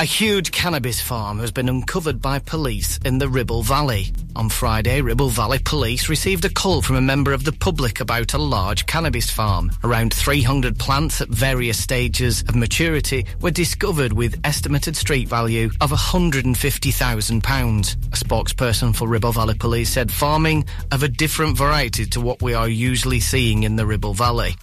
A huge cannabis farm has been uncovered by police in the Ribble Valley. On Friday, Ribble Valley Police received a call from a member of the public about a large cannabis farm. Around 300 plants at various stages of maturity were discovered with estimated street value of £150,000. A spokesperson for Ribble Valley Police said farming of a different variety to what we are usually seeing in the Ribble Valley.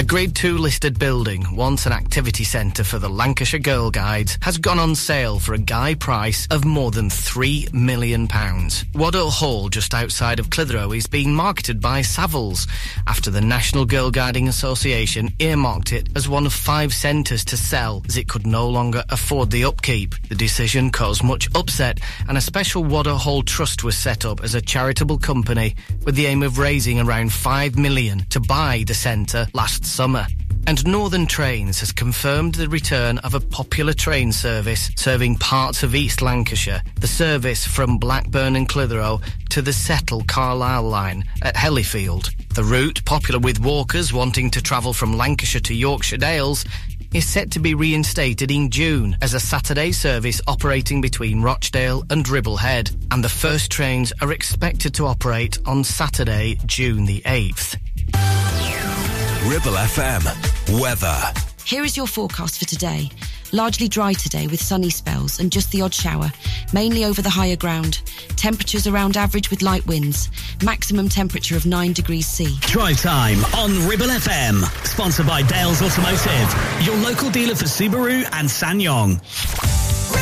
A Grade 2 listed building, once an activity centre for the Lancashire Girl Guides, has gone on sale for a guy price of more than £3 million. Waddow Hall, just outside of Clitheroe, is being marketed by Savills after the National Girl Guiding Association earmarked it as one of five centres to sell as it could no longer afford the upkeep. The decision caused much upset and a special Waddow Hall Trust was set up as a charitable company with the aim of raising around £5 million to buy the centre last summer. And Northern Trains has confirmed the return of a popular train service serving parts of East Lancashire. The service from Blackburn and Clitheroe to the Settle Carlisle line at Hellifield. The route, popular with walkers wanting to travel from Lancashire to Yorkshire Dales, is set to be reinstated in June as a Saturday service operating between Rochdale and Ribblehead, and the first trains are expected to operate on Saturday, June the 8th. Ribble FM. Weather. Here is your forecast for today. Largely dry today with sunny spells and just the odd shower, mainly over the higher ground. Temperatures around average with light winds. Maximum temperature of 9 degrees C. Drive time on Ribble FM. Sponsored by Dales Automotive, your local dealer for Subaru and SsangYong.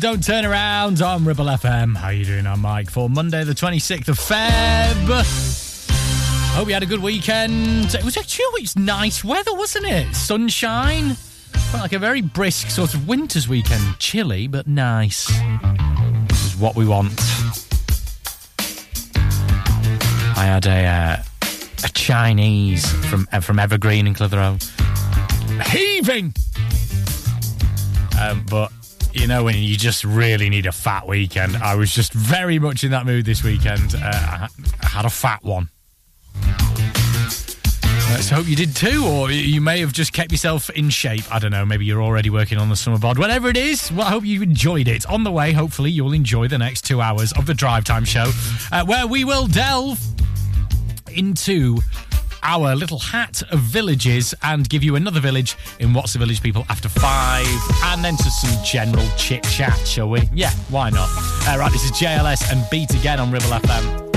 Don't Turn Around on Ribble FM. How you doing? I'm Mike for Monday, the 26th of Feb. Hope you had a good weekend. It was actually nice weather, wasn't it? Sunshine. Felt like a very brisk sort of winter's weekend. Chilly, but nice. This is what we want. I had a uh, a Chinese from uh, from Evergreen in Clitheroe. Heaving! Um, but you know when you just really need a fat weekend. I was just very much in that mood this weekend. Uh, I had a fat one. Let's hope you did too, or you may have just kept yourself in shape. I don't know. Maybe you're already working on the summer bod. Whatever it is, well, I hope you enjoyed it. On the way, hopefully, you'll enjoy the next two hours of the Drive Time Show, uh, where we will delve into our little hat of villages and give you another village in What's the Village People after five, and then to some general chit chat, shall we? Yeah, why not? Uh, right, this is JLS and Beat Again on Ribble FM.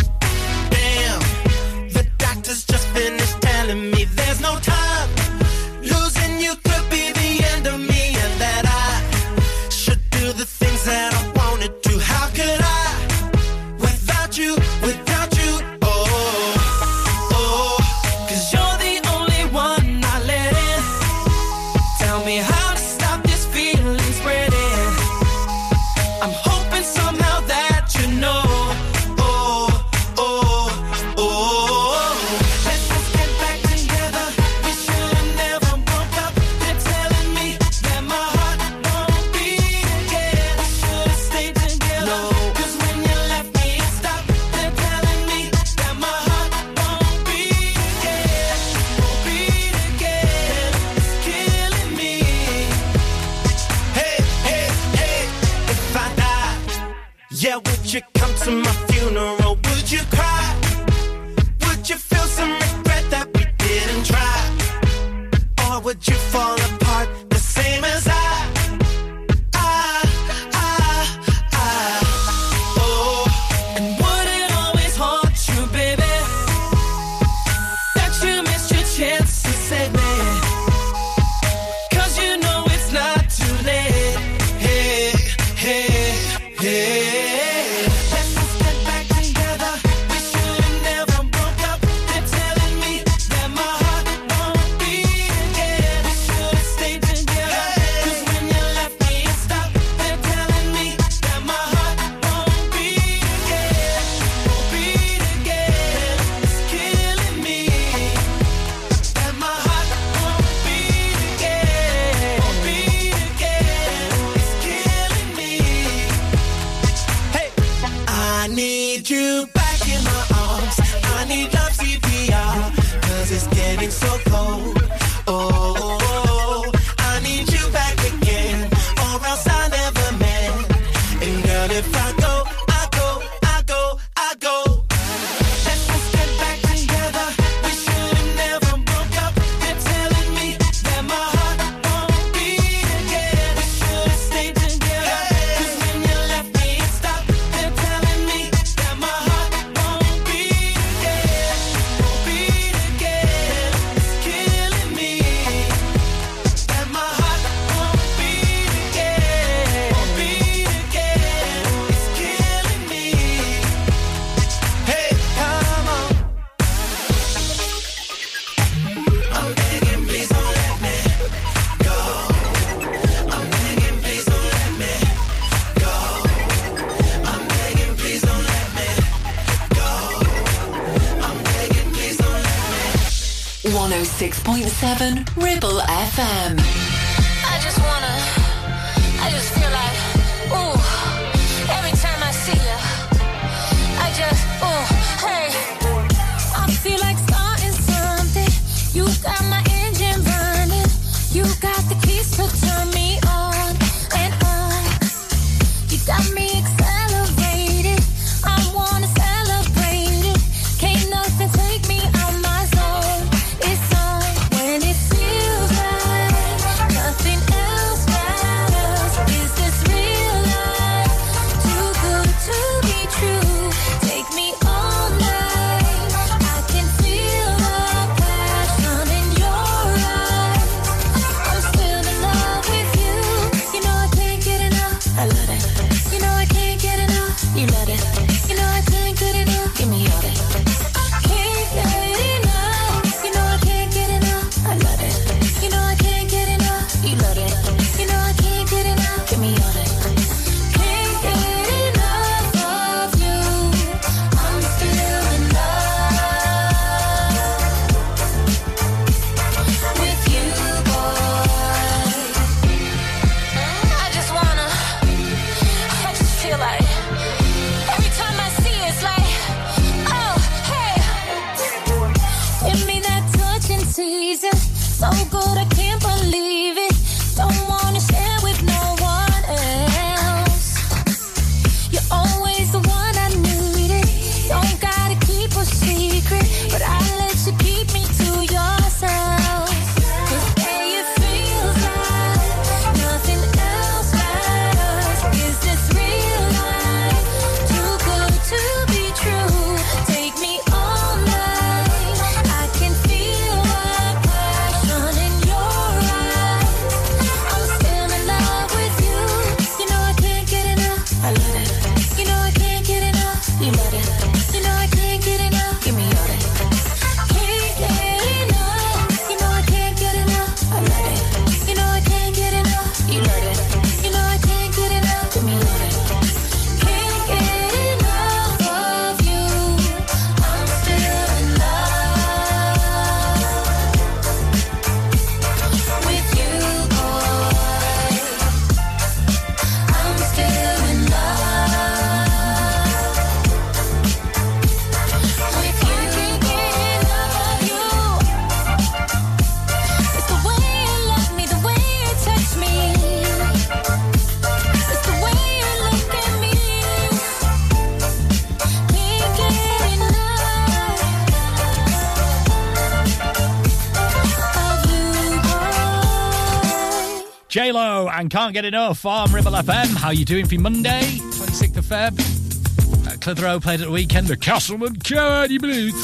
And can't get enough on Ribble FM. How you doing for Monday, 26th of Feb? Uh, Clitheroe played at the weekend. The Castleman Cardi Blues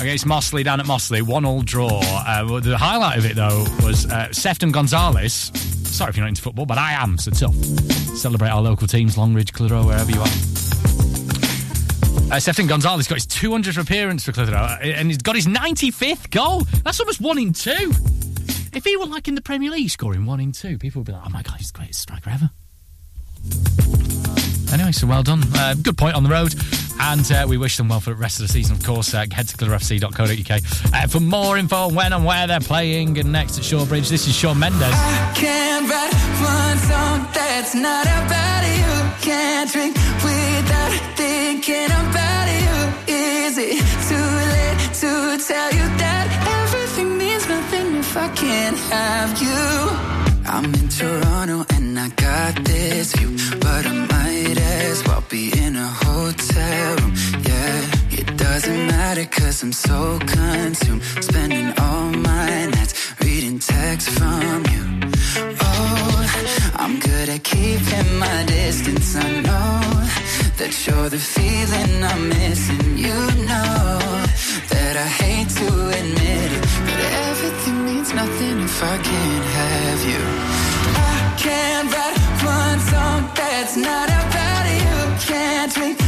against Mossley down at Mossley. One all draw. Uh, the highlight of it though was uh, Sefton Gonzalez. Sorry if you're not into football, but I am. So tough. Celebrate our local teams, Longridge, Clitheroe, wherever you are. Uh, Sefton Gonzalez got his 200th appearance for Clitheroe, uh, and he's got his 95th goal. That's almost one in two. If he were like in the Premier League scoring one in two, people would be like, oh my God, he's the greatest striker ever. Anyway, so well done. Uh, good point on the road. And uh, we wish them well for the rest of the season, of course. Uh, head to clitheroefc.co.uk uh, for more info on when and where they're playing. And next at Shawbridge, this is Shawn Mendes. Can't write one song that's not about you. Can't drink without thinking about you. Is it too late to tell you that nothing if I can't have you? I'm in Toronto and I got this view, but I might as well be in a hotel room. Yeah, it doesn't matter cause I'm so consumed, spending all my nights reading texts from you. Oh, I'm good at keeping my distance. I know that you're the feeling I'm missing. You know that I hate to admit it, but everything means nothing if I can't have you. I can't write one song that's not about you. Can't drink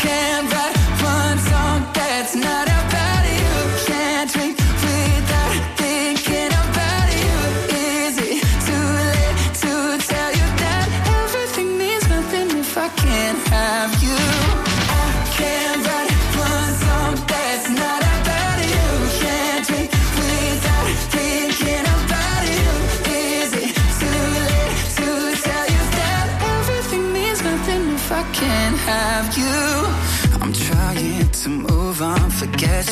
Can't write one song that's not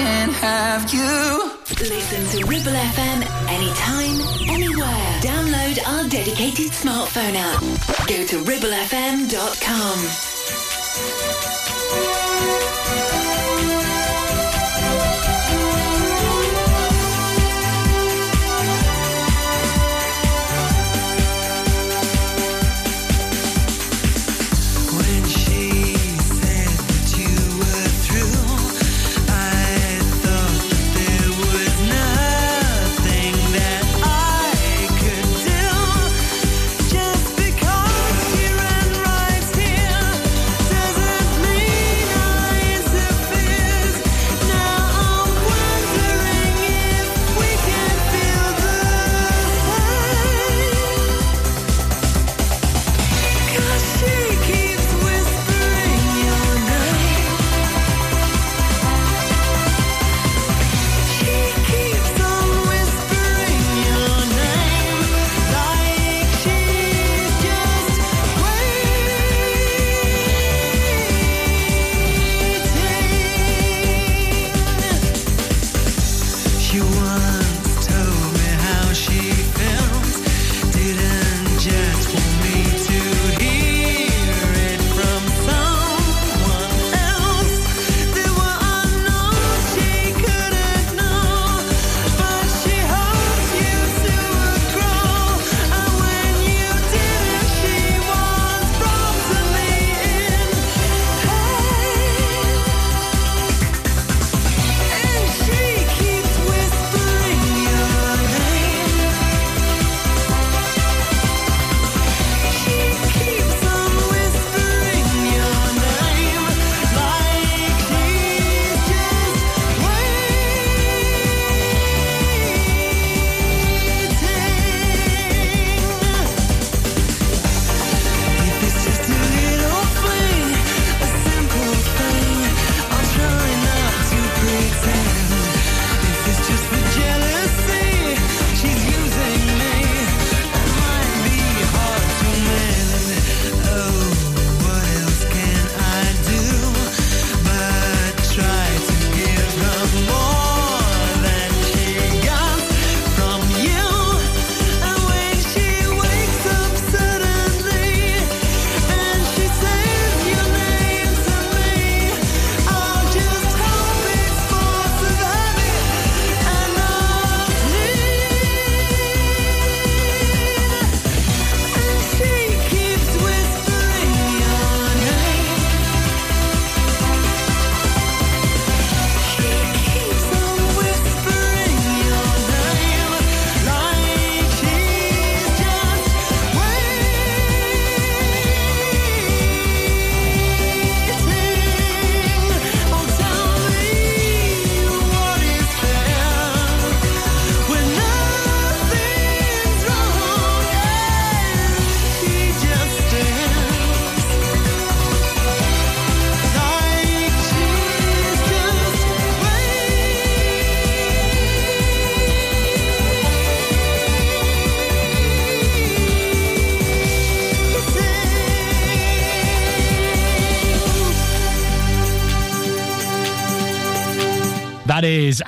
Can't have you? Listen to Ribble FM anytime, anywhere. Download our dedicated smartphone app. Go to ribblefm.com.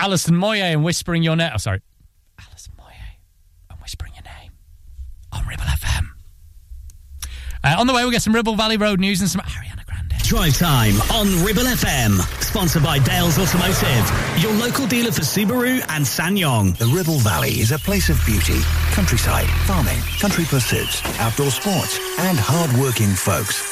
Alison Moyet and Whispering Your Name. Oh, sorry. Alison Moyet and Whispering Your Name on Ribble FM. Uh, on the way, we'll get some Ribble Valley Road news and some Ariana Grande. Drive time on Ribble FM. Sponsored by Dales Automotive, your local dealer for Subaru and SsangYong. The Ribble Valley is a place of beauty, countryside, farming, country pursuits, outdoor sports, and hard-working folks.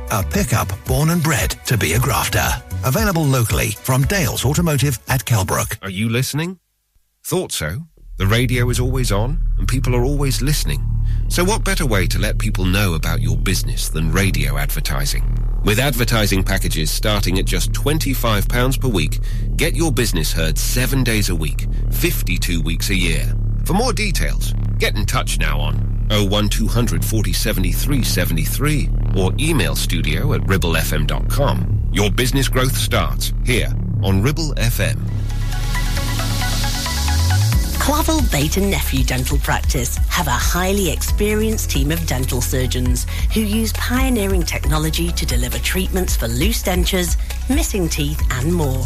A pickup born and bred to be a grafter. Available locally from Dales Automotive at Kelbrook. Are you listening? Thought so. The radio is always on and people are always listening. So what better way to let people know about your business than radio advertising? With advertising packages starting at just £25 per week, get your business heard seven days a week, 52 weeks a year. For more details, get in touch now on 01200 40 73 73 or email studio at ribblefm.com. Your business growth starts here on Ribble FM. Clavel Bait and Nephew Dental Practice have a highly experienced team of dental surgeons who use pioneering technology to deliver treatments for loose dentures, missing teeth and more.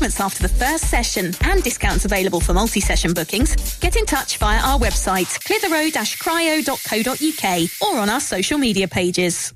improvements after the first session and discounts available for multi-session bookings. Get in touch via our website, clitheroe-cryo.co.uk or on our social media pages.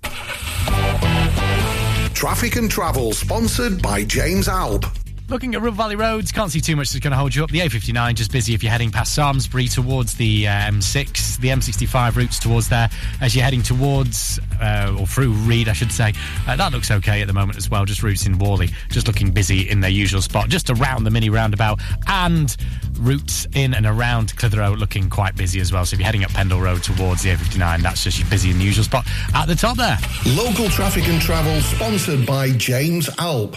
Traffic and Travel, sponsored by James Alb. Looking at Ribble Valley roads, can't see too much that's going to hold you up. The A59 just busy if you're heading past Samlesbury towards the uh, M6, the M65 routes towards there as you're heading towards uh, or through Reed, I should say. Uh, that looks okay at the moment as well. Just routes in Whalley, just looking busy in their usual spot, just around the mini roundabout, and routes in and around Clitheroe looking quite busy as well. So if you're heading up Pendle Road towards the A59, that's just busy in the usual spot at the top there. Local Traffic and Travel, sponsored by James Alb.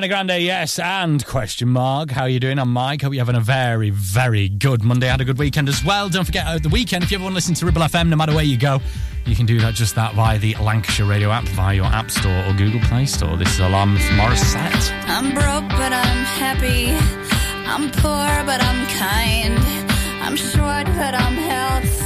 Ariana Grande, yes, and question mark. How are you doing? I'm Mike. Hope you're having a very, very good Monday. Had a good weekend as well. Don't forget uh, the weekend. If you ever want to listen to Ribble FM, no matter where you go, you can do that just that via the Lancashire Radio app, via your App Store or Google Play Store. This is Alanis Morissette. I'm broke, but I'm happy. I'm poor, but I'm kind. I'm short, but I'm healthy.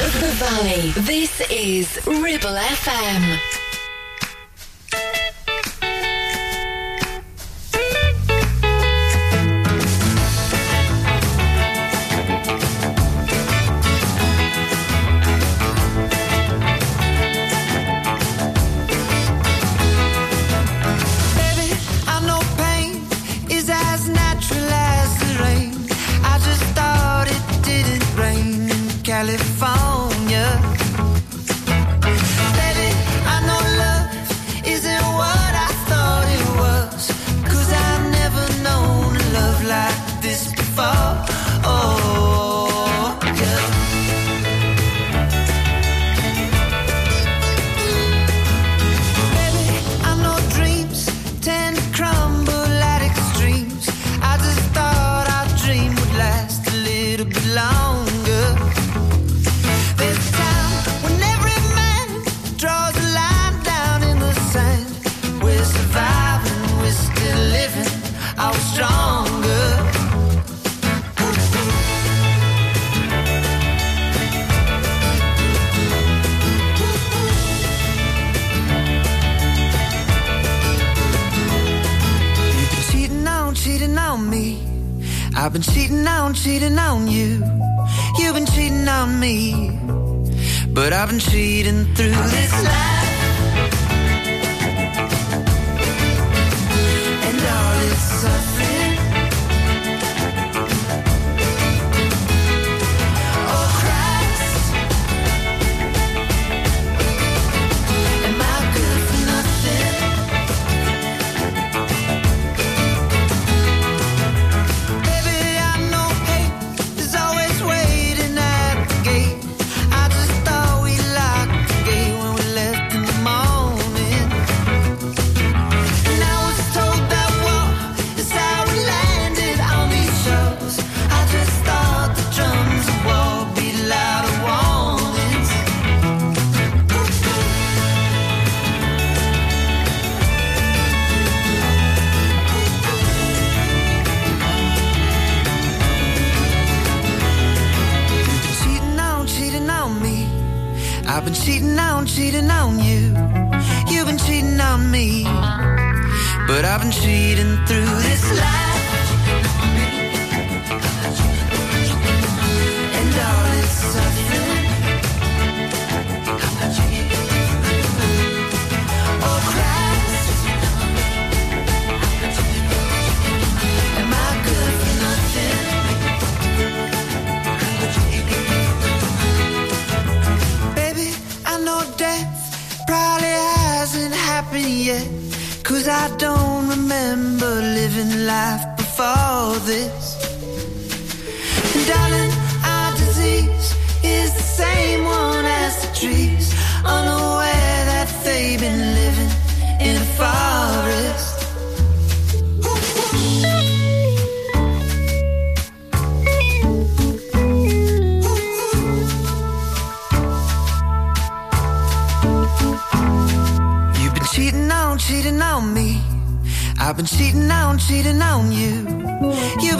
Of the valley. This is Ribble FM.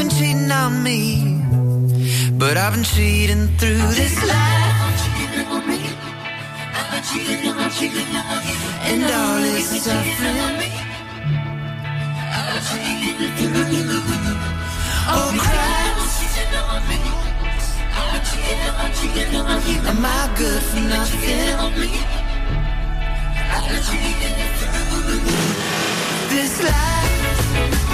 Been cheating on me. But I've been cheating through this life. And all this suffering. Oh, crap. Am I good for nothing? This life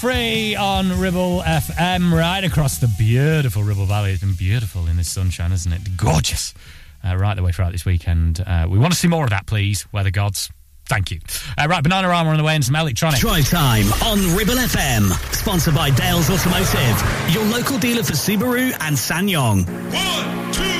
Free on Ribble FM, right across the beautiful Ribble Valley. It's been beautiful in the sunshine, isn't it? Gorgeous. Uh, right the way throughout this weekend. Uh, we want to see more of that, please. Weather gods. Thank you. Uh, right, Bananarama on the way and some electronic. Drive time on Ribble FM. Sponsored by Dales Automotive, your local dealer for Subaru and SsangYong.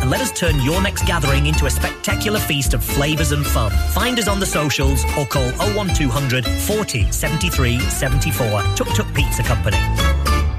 and let us turn your next gathering into a spectacular feast of flavours and fun. Find us on the socials or call 01200 40 73 74. Tuk Tuk Pizza Company.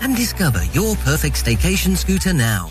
and discover your perfect staycation scooter now.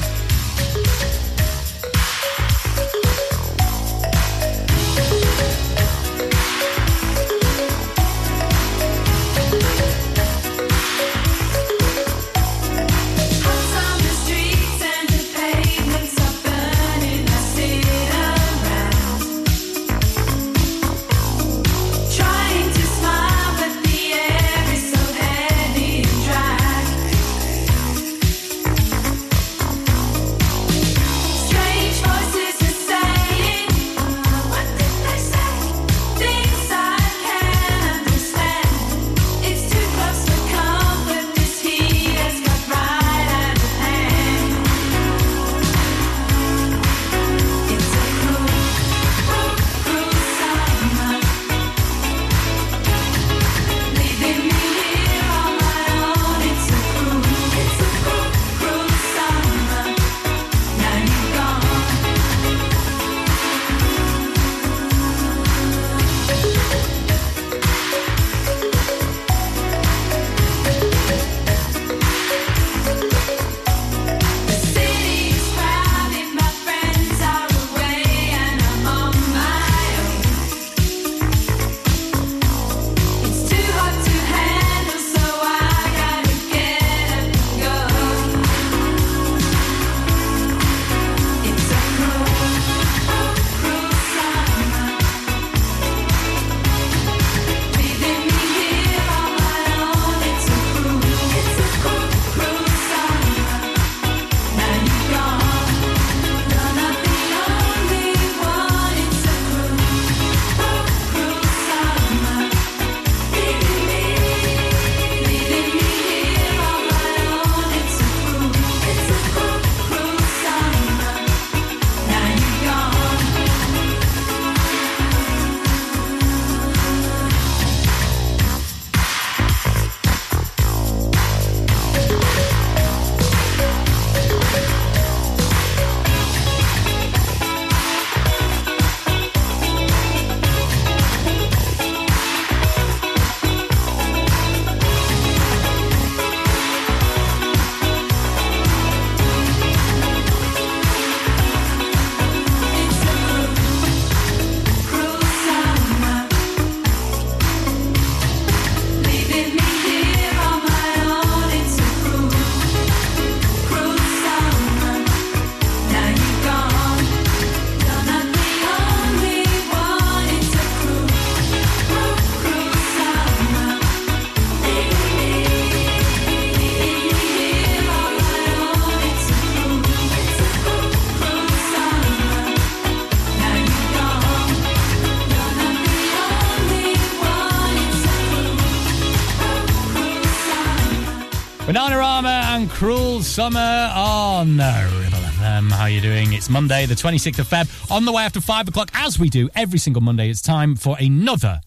And Cruel Summer on Ribble FM. How are you doing? It's Monday, the 26th of Feb. On the way after 5 o'clock, as we do every single Monday, it's time for another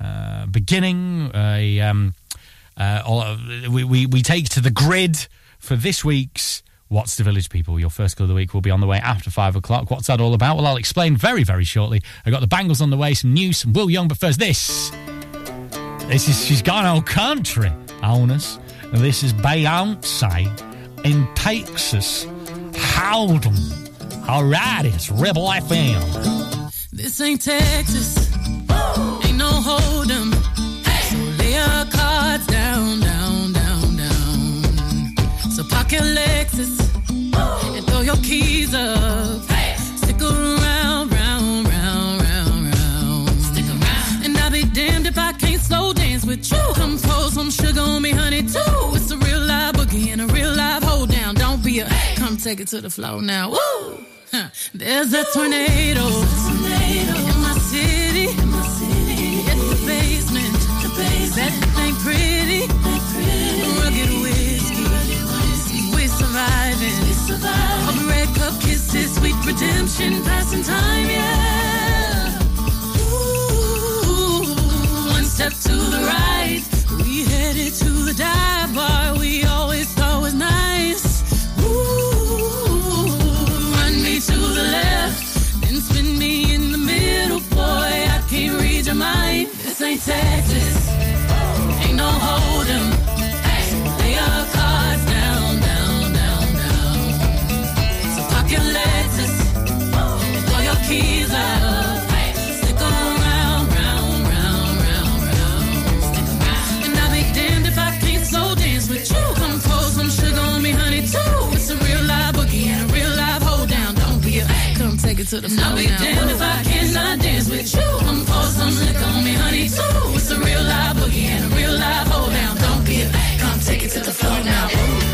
uh, beginning. A, um, uh, all- we, we, we take to the grid for this week's What's the Village People? Your first clue of the week will be on the way after 5 o'clock. What's that all about? Well, I'll explain very, very shortly. i got the Bangles on the way, some news, some Will Young, but first this. This is She's Gone Old Country. And this is Beyonce in Texas. Hold 'em. All right, it's Ribble FM. This ain't Texas. Ain't no hold 'em. So lay your cards down, down, down, down. So park your Lexus and throw your keys up. Dance with you. Come pour some sugar on me, honey, too. It's a real live boogie and a real live hold down. Don't be a come take it to the floor now. Woo! Huh. There's a tornado. In my city. It's the basement. That ain't pretty. Rugged whiskey. We surviving. A red cup kisses, sweet redemption, passing time, yeah. Step to the right. We headed to the dive bar we always thought was nice. Ooh, run me to the left, then spin me in the middle, boy. I can't read your mind. This ain't Texas, it to the floor. I'll be damned if I cannot dance with you. Come pour some liquor on me, honey, too. It's a real live boogie and a real live hold down. Don't be a come take it to the floor now. There's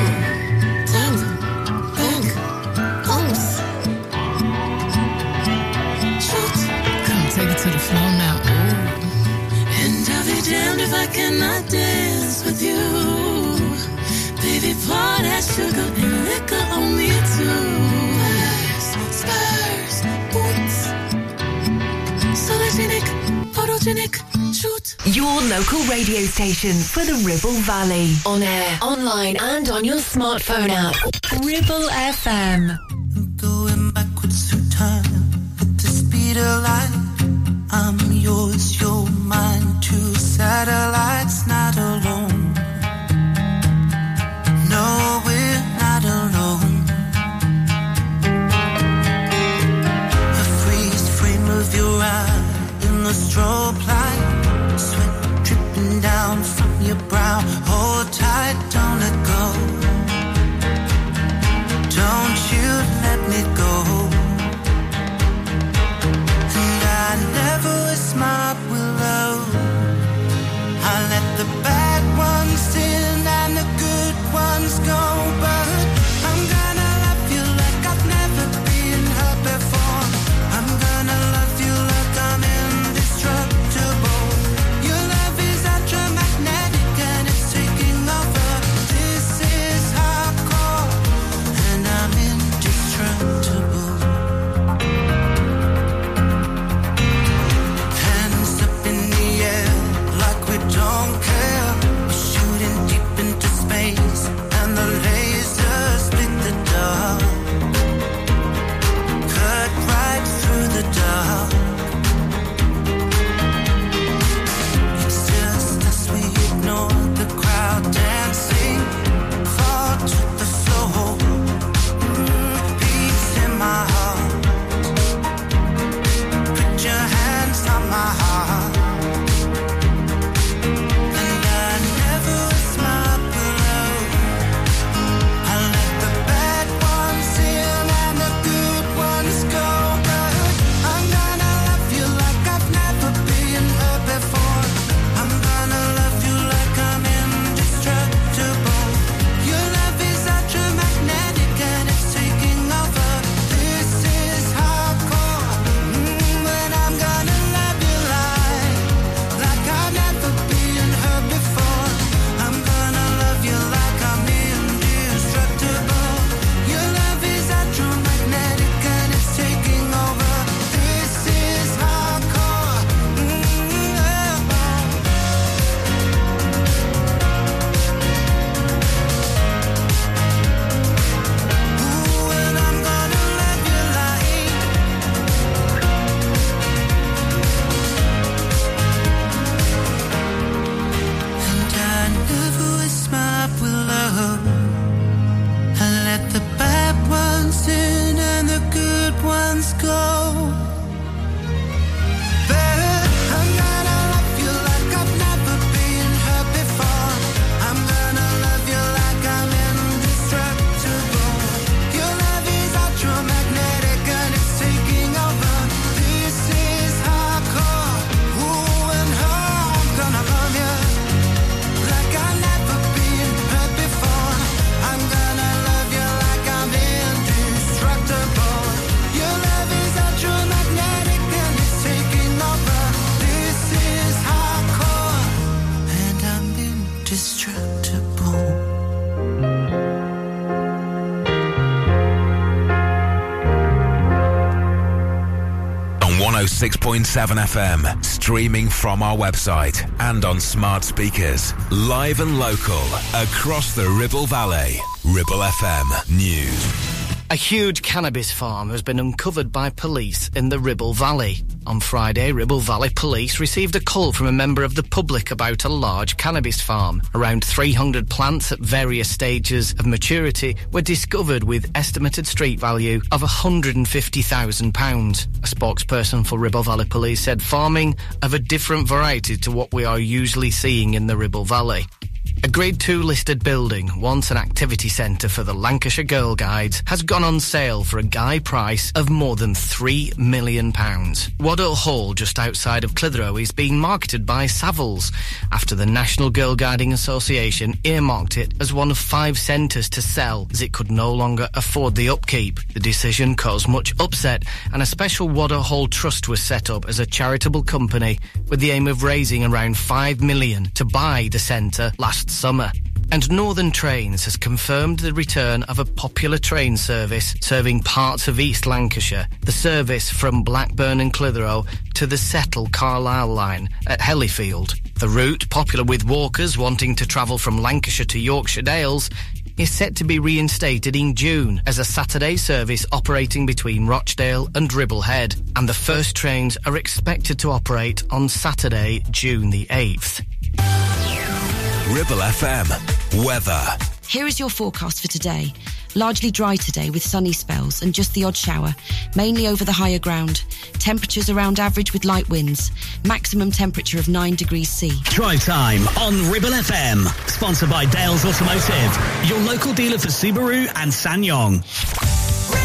If I cannot dance with you. Baby, pour that sugar and liquor on me too. Spurs, spurs, boots. Sologenic, photogenic, shoot. Your local radio station for the Ribble Valley. On air, online, and on your smartphone app. Ribble FM. Going backwards through time at the speed of light. I'm yours. Two 106.7 FM, streaming from our website and on smart speakers. Live and local, across the Ribble Valley. Ribble FM News. A huge cannabis farm has been uncovered by police in the Ribble Valley. On Friday, Ribble Valley Police received a call from a member of the public about a large cannabis farm. Around 300 plants at various stages of maturity were discovered with estimated street value of £150,000. A spokesperson for Ribble Valley Police said farming of a different variety to what we are usually seeing in the Ribble Valley. A Grade 2 listed building, once an activity centre for the Lancashire Girl Guides, has gone on sale for a guy price of more than £3 million. Waddow Hall, just outside of Clitheroe, is being marketed by Savills after the National Girl Guiding Association earmarked it as one of five centres to sell as it could no longer afford the upkeep. The decision caused much upset and a special Waddow Hall Trust was set up as a charitable company with the aim of raising around £5 million to buy the centre last summer. And Northern Trains has confirmed the return of a popular train service serving parts of East Lancashire. The service from Blackburn and Clitheroe to the Settle Carlisle line at Hellifield. The route, popular with walkers wanting to travel from Lancashire to Yorkshire Dales, is set to be reinstated in June as a Saturday service operating between Rochdale and Ribblehead, and the first trains are expected to operate on Saturday, June the 8th. Ribble FM. Weather. Here is your forecast for today. Largely dry today with sunny spells and just the odd shower, mainly over the higher ground. Temperatures around average with light winds. Maximum temperature of 9 degrees C. Drive time on Ribble FM. Sponsored by Dales Automotive, your local dealer for Subaru and SsangYong.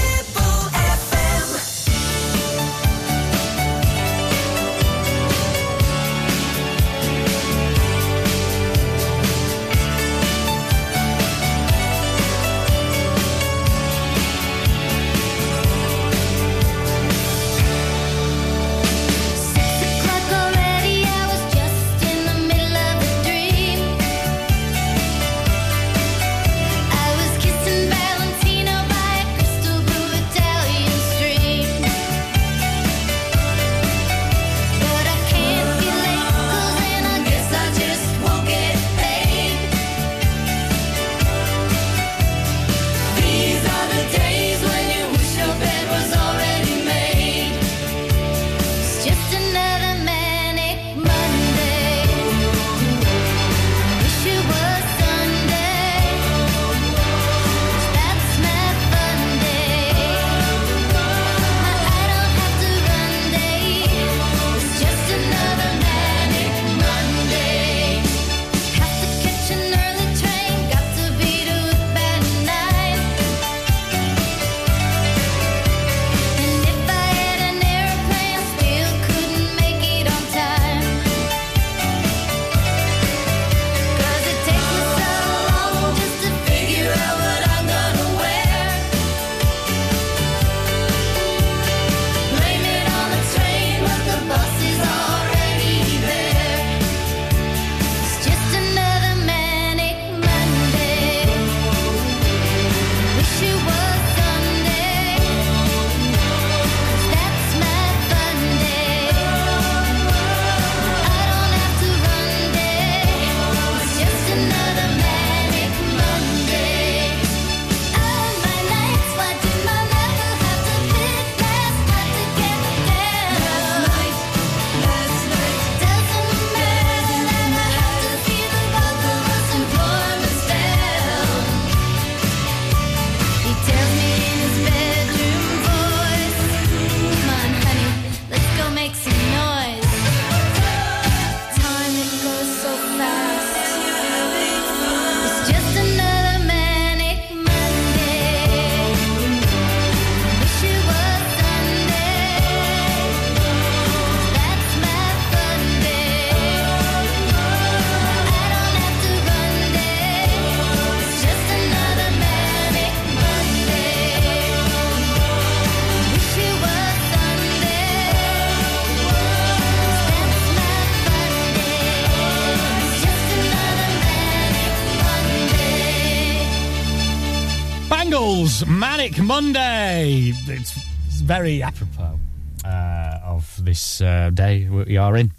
Monday. It's, very apropos uh, of of this uh, day we are in.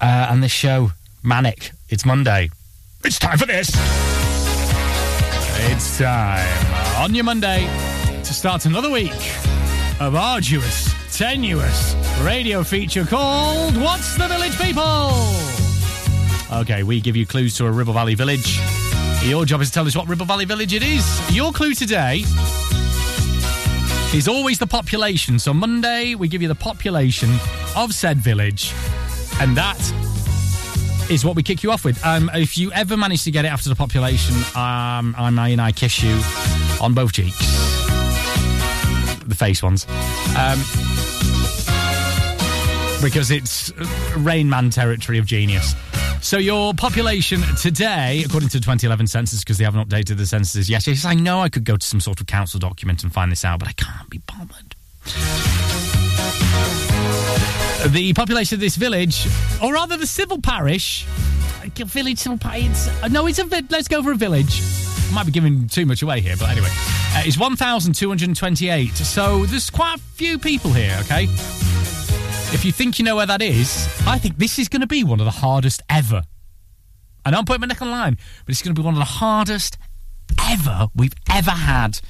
Uh, and this show, Manic. It's Monday. It's time for this. It's time on your Monday to start another week of arduous, tenuous radio feature called What's the Village People? Okay, we give you clues to a Ribble Valley village. Your job is to tell us what Ribble Valley village it is. Your clue today is always the population. So Monday, we give you the population of said village, and that is what we kick you off with. Um, if you ever manage to get it after the population, um, I may and I kiss you on both cheeks, the face ones, um, because it's Rain Man territory of genius. So your population today, according to the 2011 census, because they haven't updated the censuses yet. Yes, I know I could go to some sort of council document and find this out, but I can't be bothered. The population of this village, or rather the civil parish, village civil parish. No, it's a. Let's go for a village. I might be giving too much away here, but anyway, uh, it's 1,228. So there's quite a few people here. Okay. If you think you know where that is, I think this is going to be one of the hardest ever. I know I'm putting my neck on the line, but it's going to be one of the hardest ever we've ever had.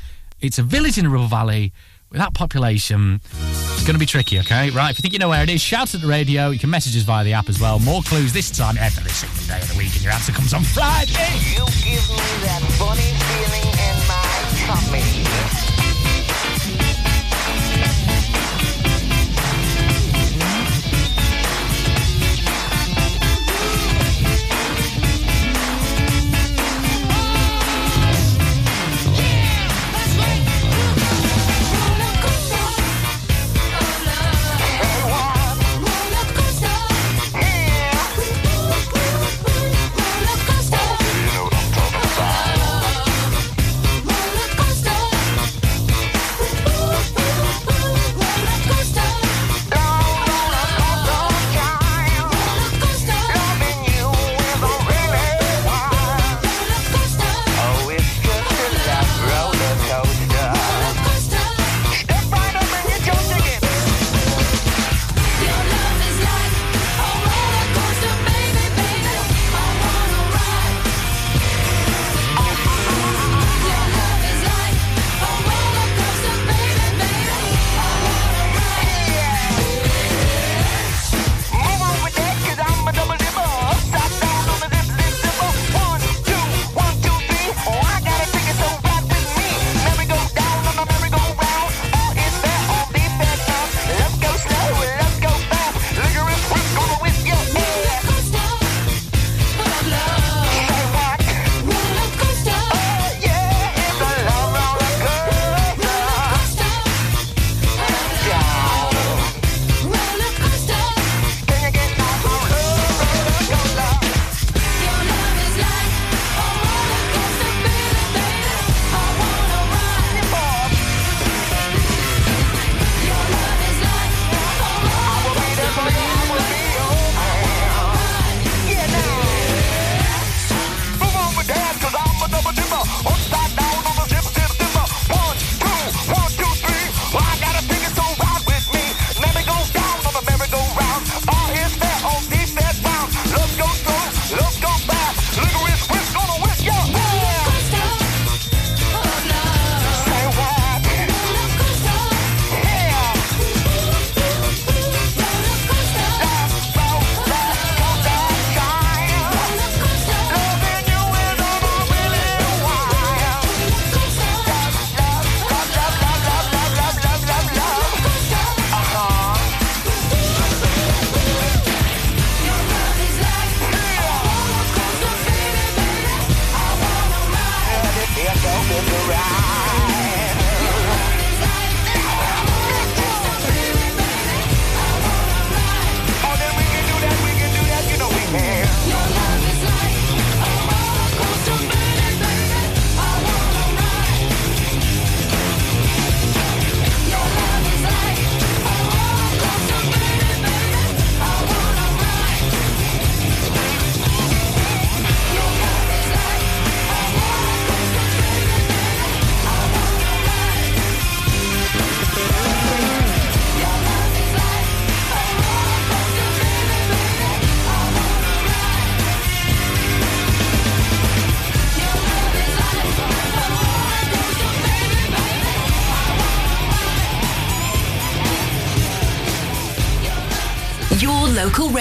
It's a village in the Ribble Valley with that population. It's going to be tricky, okay? Right, if you think you know where it is, shout at the radio. You can message us via the app as well. More clues this time every single day of the week, and your answer comes on Friday. You give me that funny feeling in my tummy.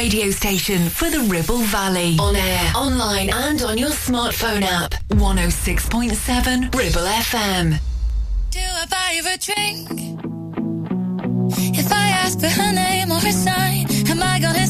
Radio station for the Ribble Valley. On air, online, and on your smartphone app. 106.7 Ribble FM. Do I buy her a drink? If I ask for her name or her sign, am I gonna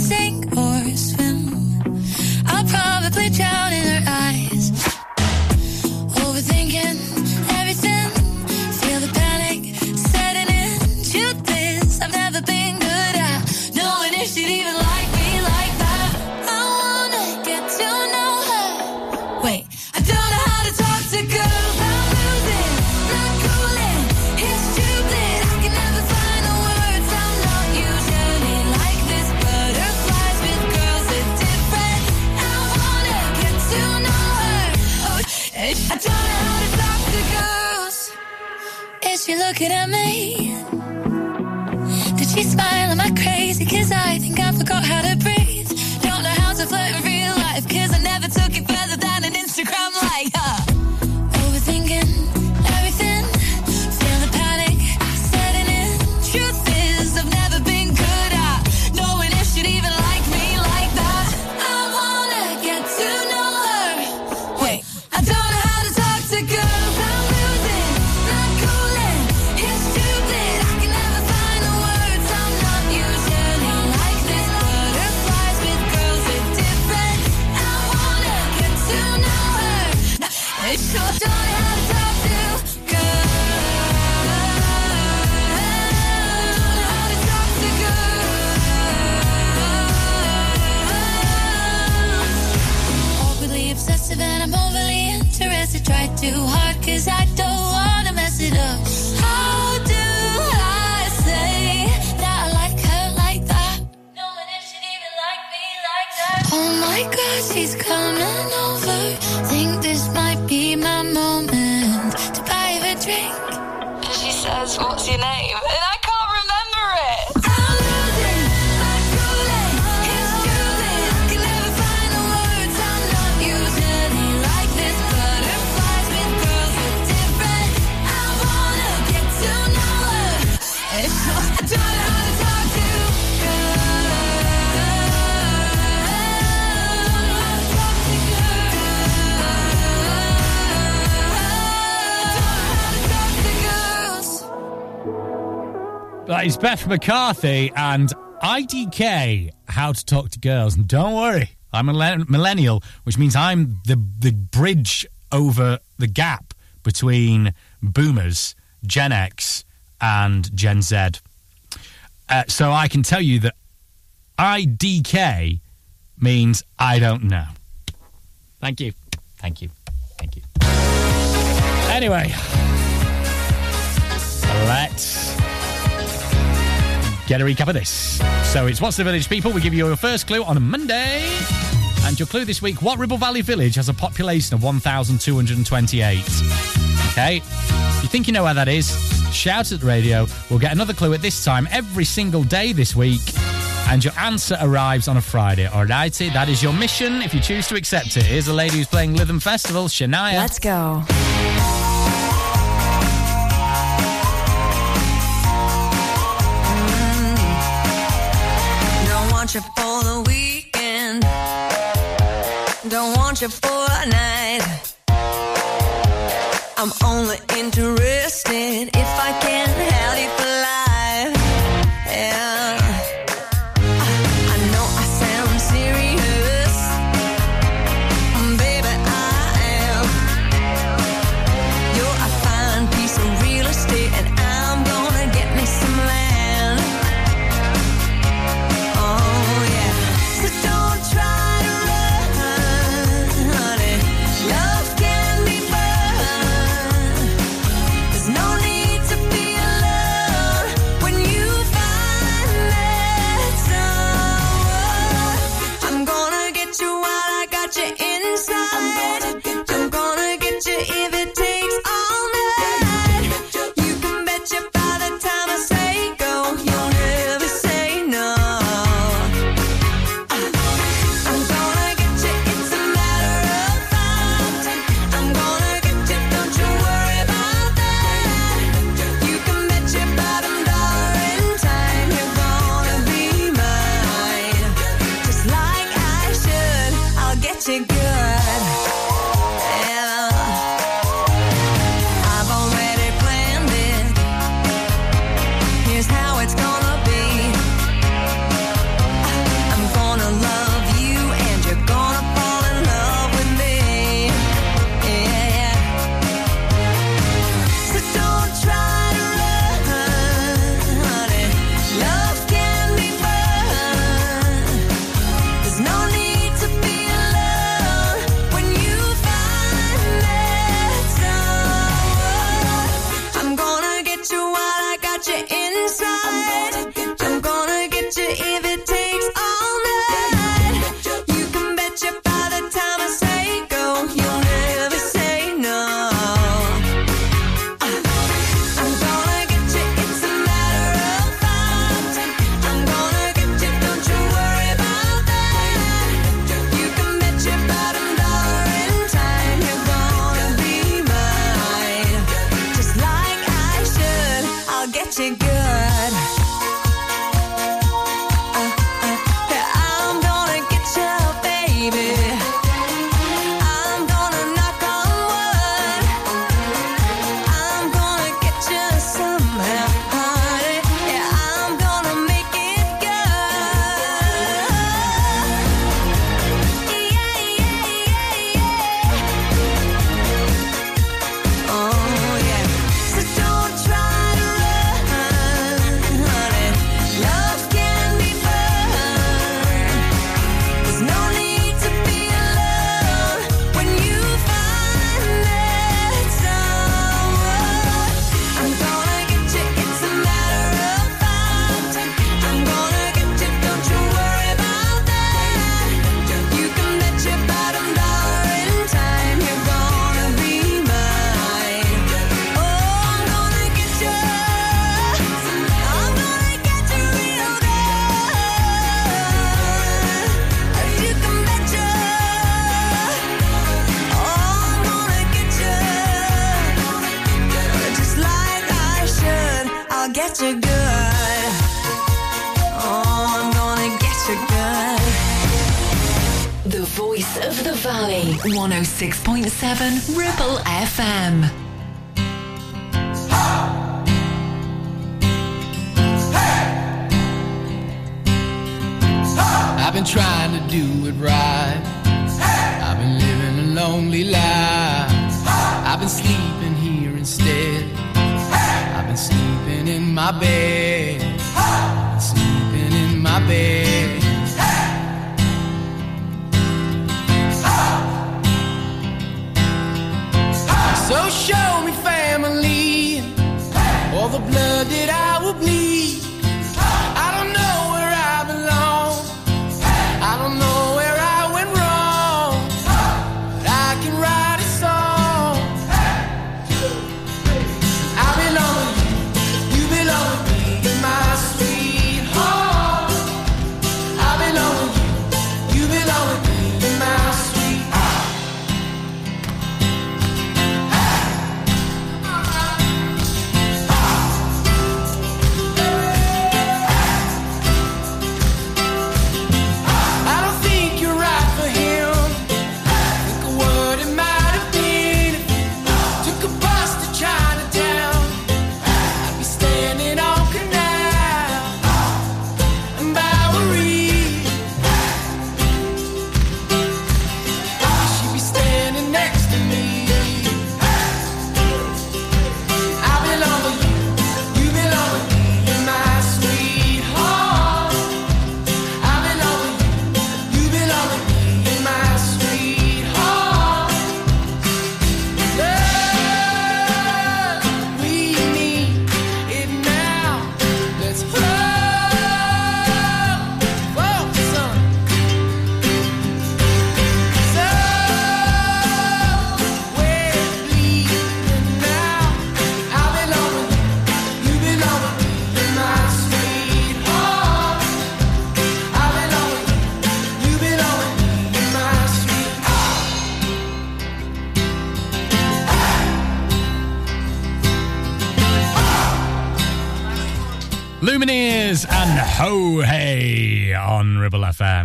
McCarthy and IDK, How to Talk to Girls. And don't worry, I'm a millennial, which means I'm the, the bridge over the gap between boomers, Gen X, and Gen Z. Uh, so I can tell you that IDK means I don't know. Thank you. Thank you. Thank you. Anyway, let's get a recap of this. So it's What's the Village People? We give you your first clue on a Monday. And your clue this week, what Ribble Valley Village has a population of 1,228? Okay? If you think you know where that is, shout at the radio. We'll get another clue at this time every single day this week. And your answer arrives on a Friday. Alrighty, that is your mission if you choose to accept it. Here's a lady who's playing Lytham Festival, Shania. Let's go. Want you for the weekend. Don't want you for a night. I'm only interested if I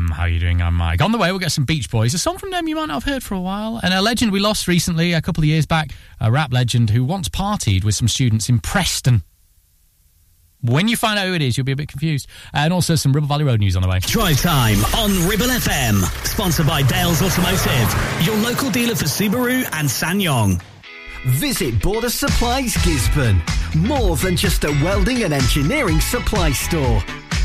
FM. How are you doing? I'm Mike. On the way, we'll get some Beach Boys. A song from them you might not have heard for a while. And a legend we lost recently, a couple of years back, a rap legend who once partied with some students in Preston. When you find out who it is, you'll be a bit confused. Uh, and also some Ribble Valley Road news on the way. Drive time on Ribble FM. Sponsored by Dales Automotive, your local dealer for Subaru and SsangYong. Visit Border Supplies Gisburn. More than just a welding and engineering supply store.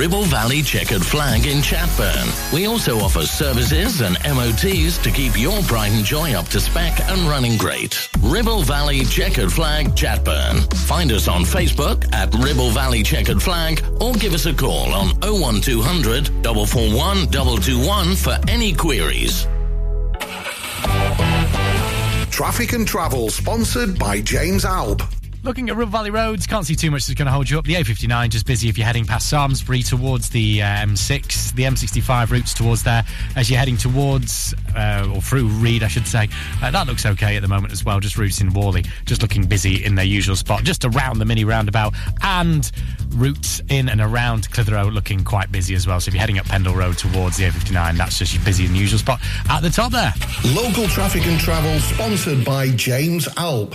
Ribble Valley Checkered Flag in Chatburn. We also offer services and MOTs to keep your pride and joy up to spec and running great. Ribble Valley Checkered Flag Chatburn. Find us on Facebook at Ribble Valley Checkered Flag or give us a call on 01200 441 221 for any queries. Traffic and Travel, sponsored by James Alb. Looking at Ribble Valley roads, can't see too much that's going to hold you up. The A59 just busy if you're heading past Samlesbury towards the uh, M6, the M65 routes towards there as you're heading towards uh, or through Reed, I should say. Uh, that looks okay at the moment as well. Just routes in Whalley, just looking busy in their usual spot, just around the mini roundabout, and routes in and around Clitheroe looking quite busy as well. So if you're heading up Pendle Road towards the A59, that's just busy in the usual spot at the top there. Local traffic and travel sponsored by James Alp.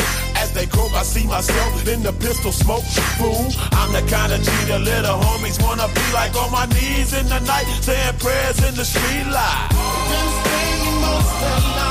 As they croak, I see myself in the pistol smoke. Fool, I'm the kind of G the little homies wanna be like on my knees in the night, saying prayers in the street light. Been spending most of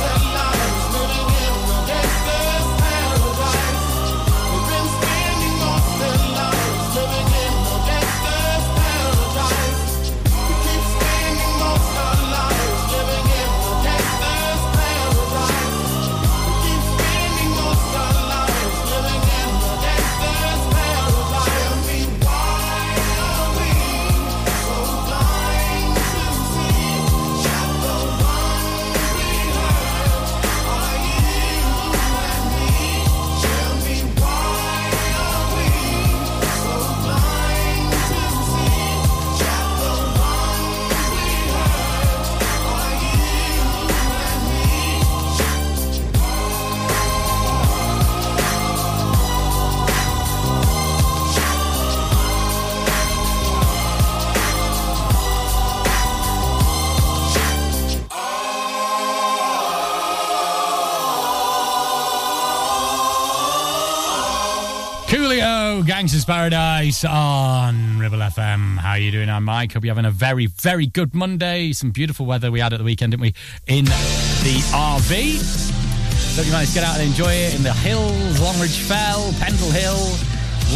Gangsters Paradise on Ribble FM. How are you doing? I'm Mike. Hope you're having a very, very good Monday. Some beautiful weather we had at the weekend, didn't we? In the RV. Hope you managed to get out and enjoy it in the hills, Longridge Fell, Pendle Hill,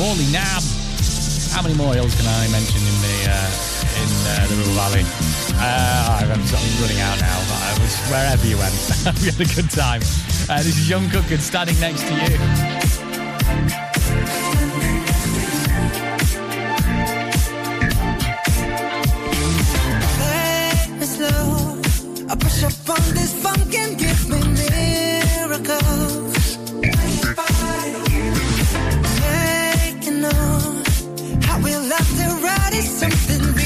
Whalley Nab. How many more hills can I mention in the uh, in uh, the Ribble Valley? Uh, I'm running out now. But I was wherever you went. we had a good time. Uh, this is Jungkook and standing next to you. Take. I push up on this funk and give me miracles. Taking on how we love to ride is something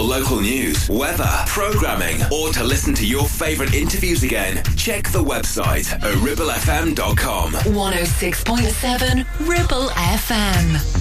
your local news, weather, programming, or to listen to your favourite interviews again, check the website ribblefm.com. 106.7 Ribble FM.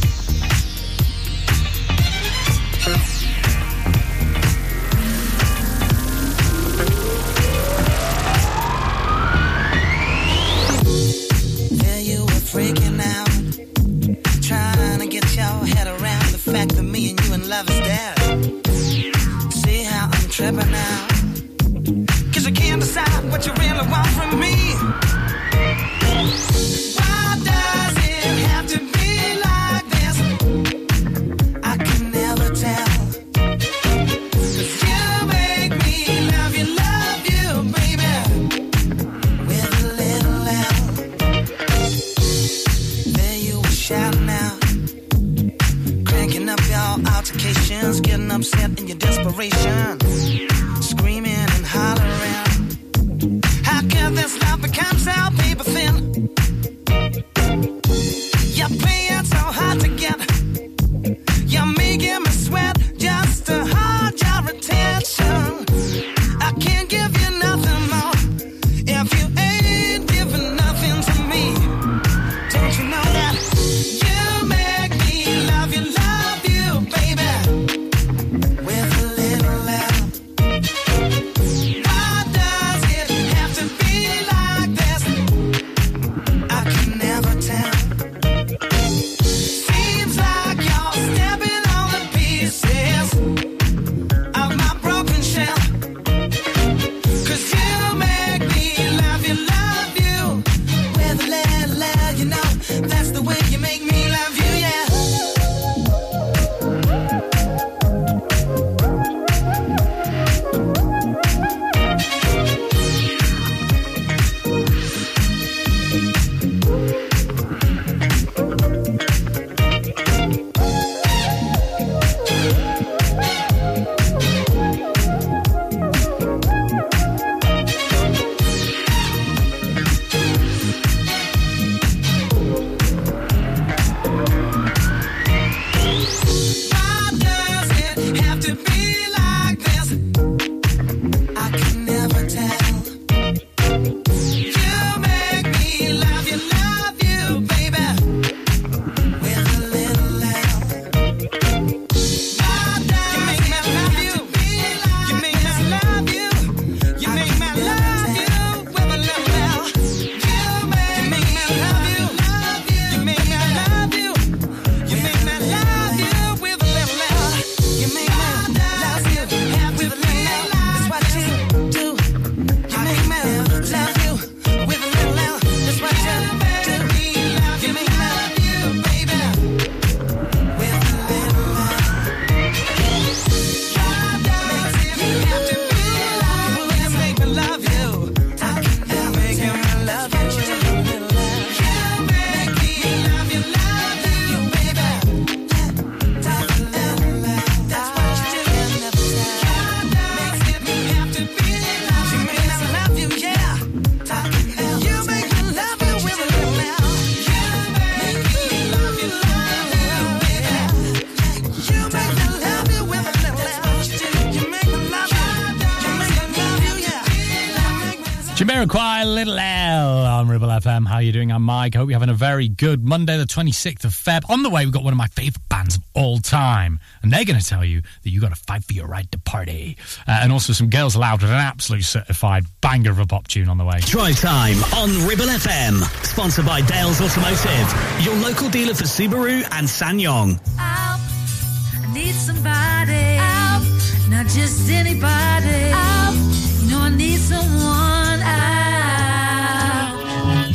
Jamiroquai, Little L on Ribble FM. How you doing? I'm Mike. Hope you're having a very good Monday, the 26th of Feb. On the way, we've got one of my favourite bands of all time, and they're going to tell you that you got to fight for your right to party. Uh, and also some Girls Aloud with an absolute certified banger of a pop tune on the way. Drive time on Ribble FM. Sponsored by Dales Automotive, your local dealer for Subaru and SsangYong. I need somebody. Help. Not just anybody. Help. You know I need someone.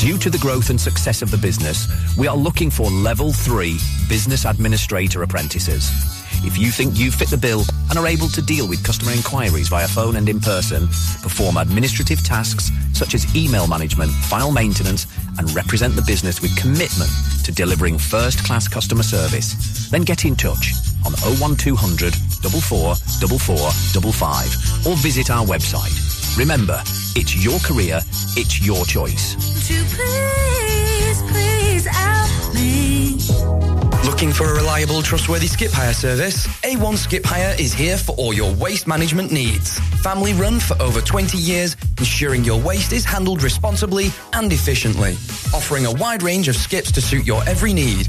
Due to the growth and success of the business, we are looking for level three business administrator apprentices. If you think you fit the bill and are able to deal with customer inquiries via phone and in person, perform administrative tasks such as email management, file maintenance, and represent the business with commitment to delivering first class customer service, then get in touch on 01200 44 44 or visit our website. Remember, it's your career, it's your choice. Would please, please help me? Looking for a reliable, trustworthy skip hire service? A1 Skip Hire is here for all your waste management needs. Family run for over 20 years, ensuring your waste is handled responsibly and efficiently. Offering a wide range of skips to suit your every need,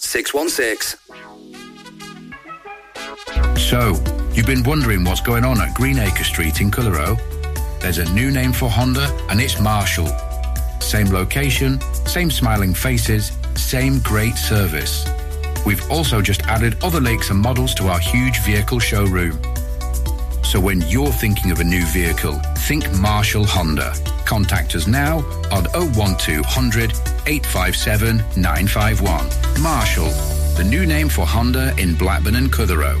616. So, you've been wondering what's going on at Greenacre Street in Clitheroe? There's a new name for Honda, and it's Marshall. Same location, same smiling faces, same great service. We've also just added other lakes and models to our huge vehicle showroom. So when you're thinking of a new vehicle, think Marshall Honda. Contact us now on 01200 857 951. Marshall, the new name for Honda in Blackburn and Clitheroe.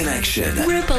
Connection. Rip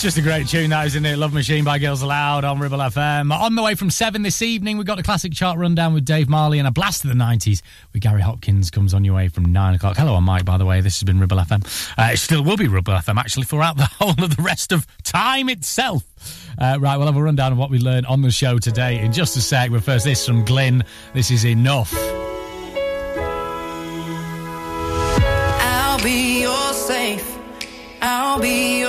It's just a great tune, that, isn't it? Love Machine by Girls Aloud on Ribble FM. On the way from seven this evening, we've got the classic chart rundown with Dave Marley and a blast of the 90s with Gary Hopkins comes on your way from nine o'clock. Hello, I'm Mike, by the way. This has been Ribble FM. Uh, it still will be Ribble FM, actually, throughout the whole of the rest of time itself. Uh, right, we'll have a rundown of what we learned on the show today in just a sec. But first, this from Glynn. This is Enough. I'll be your safe. I'll be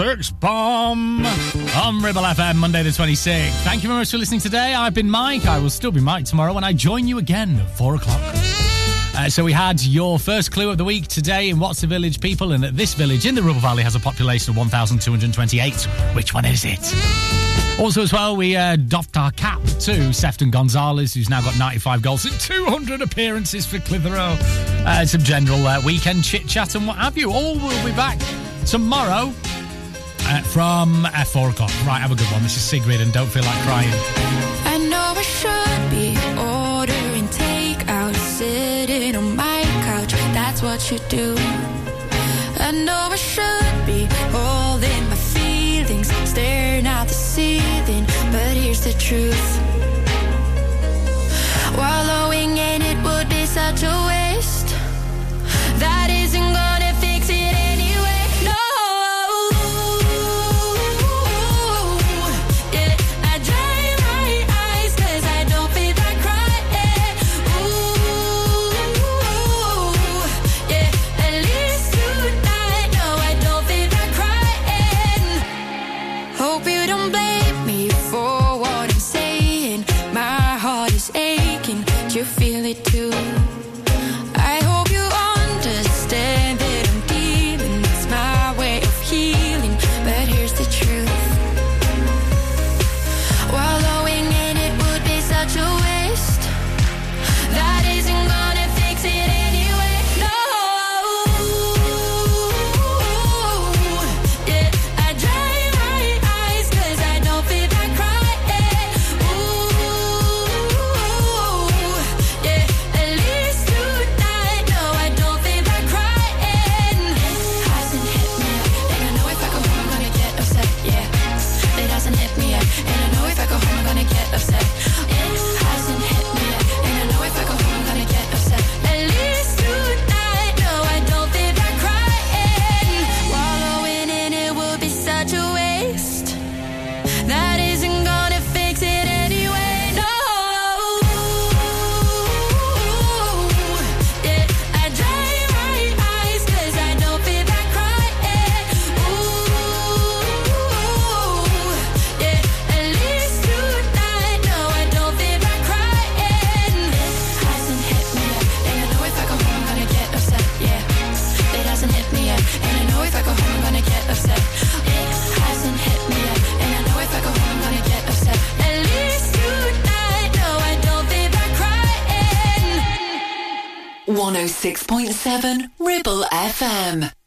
Search Bomb on Ribble FM, Monday the 26th. Thank you very much for listening today. I've been Mike. I will still be Mike tomorrow when I join you again at 4 o'clock. Uh, so we had your first clue of the week today in What's a Village People, and this village in the Ribble Valley has a population of 1,228. Which one is it? Also, as well, we uh, doffed our cap to Sefton Gonzalez, who's now got 95 goals in 200 appearances for Clitheroe. Uh, some general uh, weekend chit chat and what have you. All will be back tomorrow uh, from F4 o'clock. Right, have a good one. This is Sigrid and Don't Feel Like Crying. I know I should be ordering takeout, sitting on my couch. That's what you do. I know I should be holding my feelings, staring at the ceiling. But here's the truth. Wallowing in it would be such a waste. 106.7 Ribble FM.